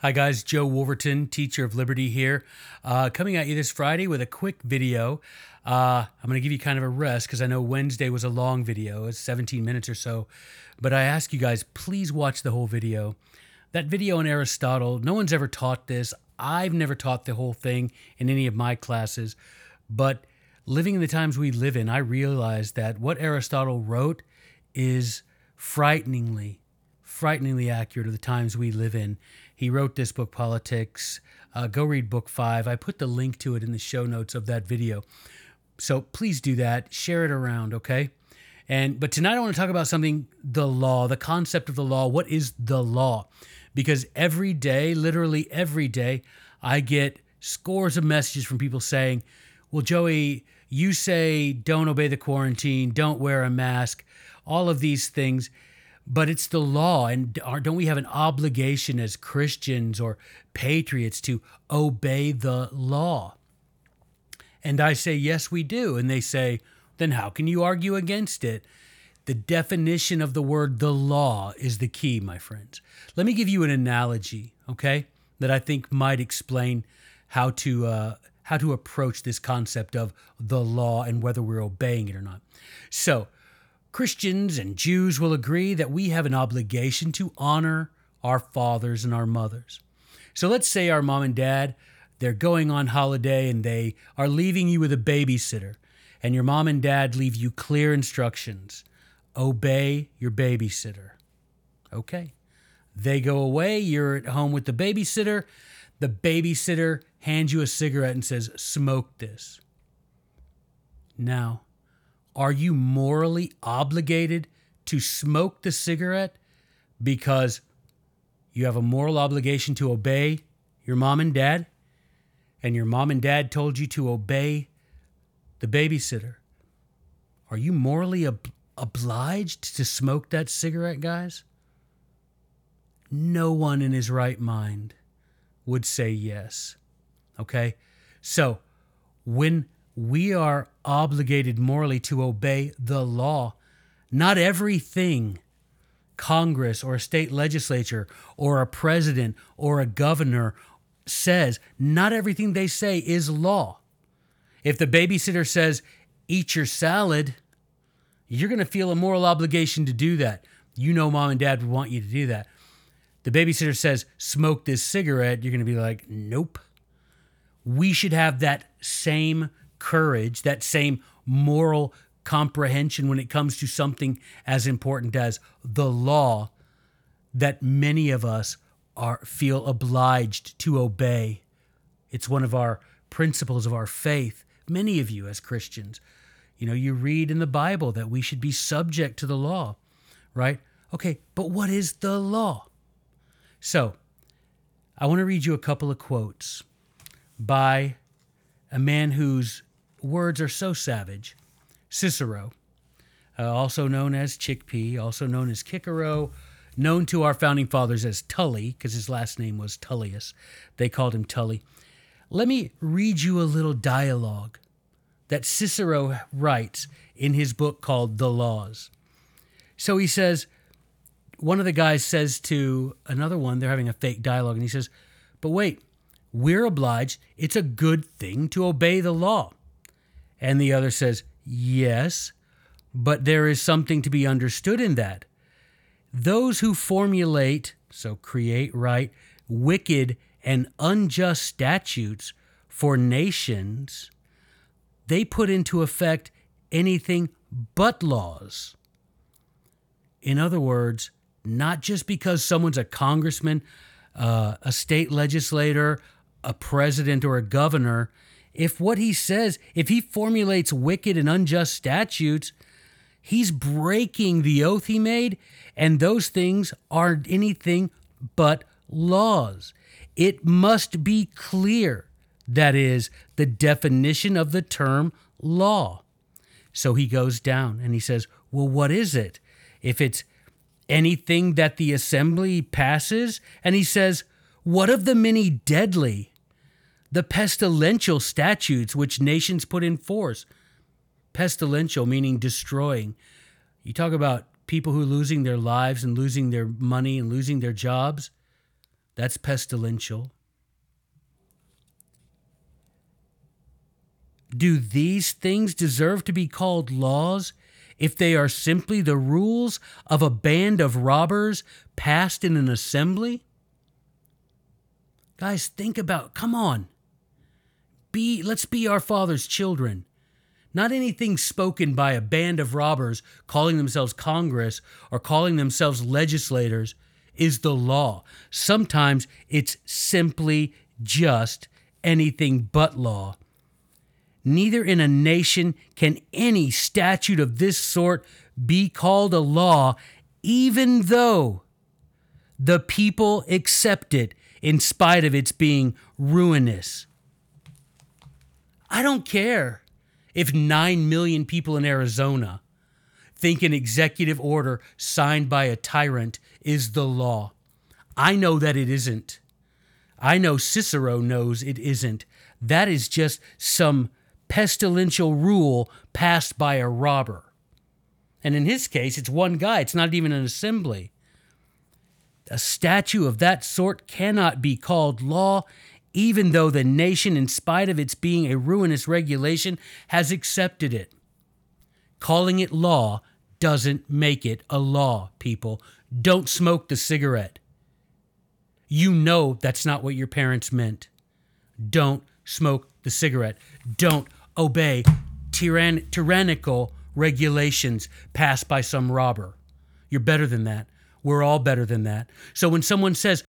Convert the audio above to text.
Hi, guys. Joe Wolverton, teacher of Liberty here, uh, coming at you this Friday with a quick video. Uh, I'm going to give you kind of a rest because I know Wednesday was a long video, it's 17 minutes or so. But I ask you guys, please watch the whole video. That video on Aristotle, no one's ever taught this. I've never taught the whole thing in any of my classes. But living in the times we live in, I realized that what Aristotle wrote is frighteningly, frighteningly accurate of the times we live in. He wrote this book, Politics. Uh, go read book five. I put the link to it in the show notes of that video. So please do that. Share it around, okay? And but tonight I want to talk about something the law, the concept of the law. What is the law? Because every day, literally every day, I get scores of messages from people saying, "Well, Joey, you say don't obey the quarantine, don't wear a mask, all of these things." But it's the law and don't we have an obligation as christians or patriots to obey the law? And i say yes we do. And they say then how can you argue against it? The definition of the word the law is the key my friends. Let me give you an analogy okay that i think might explain how to uh, how to approach this concept of the law and whether we're obeying it or not. So Christians and Jews will agree that we have an obligation to honor our fathers and our mothers. So let's say our mom and dad, they're going on holiday and they are leaving you with a babysitter, and your mom and dad leave you clear instructions obey your babysitter. Okay. They go away, you're at home with the babysitter. The babysitter hands you a cigarette and says, Smoke this. Now, are you morally obligated to smoke the cigarette because you have a moral obligation to obey your mom and dad? And your mom and dad told you to obey the babysitter. Are you morally ob- obliged to smoke that cigarette, guys? No one in his right mind would say yes. Okay? So, when we are obligated morally to obey the law. Not everything Congress or a state legislature or a president or a governor says, not everything they say is law. If the babysitter says, eat your salad, you're going to feel a moral obligation to do that. You know, mom and dad would want you to do that. The babysitter says, smoke this cigarette, you're going to be like, nope. We should have that same courage, that same moral comprehension when it comes to something as important as the law that many of us are feel obliged to obey. It's one of our principles of our faith. Many of you as Christians, you know, you read in the Bible that we should be subject to the law, right? Okay, but what is the law? So, I want to read you a couple of quotes by a man whose words are so savage. Cicero, uh, also known as Chickpea, also known as Cicero, known to our founding fathers as Tully, because his last name was Tullius. They called him Tully. Let me read you a little dialogue that Cicero writes in his book called The Laws. So he says, one of the guys says to another one, they're having a fake dialogue, and he says, But wait, we're obliged, it's a good thing to obey the law. And the other says, Yes, but there is something to be understood in that. Those who formulate, so create, right, wicked and unjust statutes for nations, they put into effect anything but laws. In other words, not just because someone's a congressman, uh, a state legislator, a president, or a governor, if what he says, if he formulates wicked and unjust statutes, he's breaking the oath he made, and those things aren't anything but laws. It must be clear, that is, the definition of the term law. So he goes down and he says, Well, what is it? If it's anything that the assembly passes, and he says, What of the many deadly? The pestilential statutes which nations put in force. Pestilential meaning destroying. You talk about people who are losing their lives and losing their money and losing their jobs. That's pestilential. Do these things deserve to be called laws if they are simply the rules of a band of robbers passed in an assembly? Guys, think about come on. Be let's be our father's children. Not anything spoken by a band of robbers calling themselves Congress or calling themselves legislators is the law. Sometimes it's simply just anything but law. Neither in a nation can any statute of this sort be called a law, even though the people accept it in spite of its being ruinous. I don't care if 9 million people in Arizona think an executive order signed by a tyrant is the law. I know that it isn't. I know Cicero knows it isn't. That is just some pestilential rule passed by a robber. And in his case, it's one guy, it's not even an assembly. A statute of that sort cannot be called law, even though the nation, in spite of its being a ruinous regulation, has accepted it. Calling it law doesn't make it a law, people. Don't smoke the cigarette. You know that's not what your parents meant. Don't smoke the cigarette. Don't obey tyrann- tyrannical regulations passed by some robber. You're better than that. We're all better than that. So when someone says,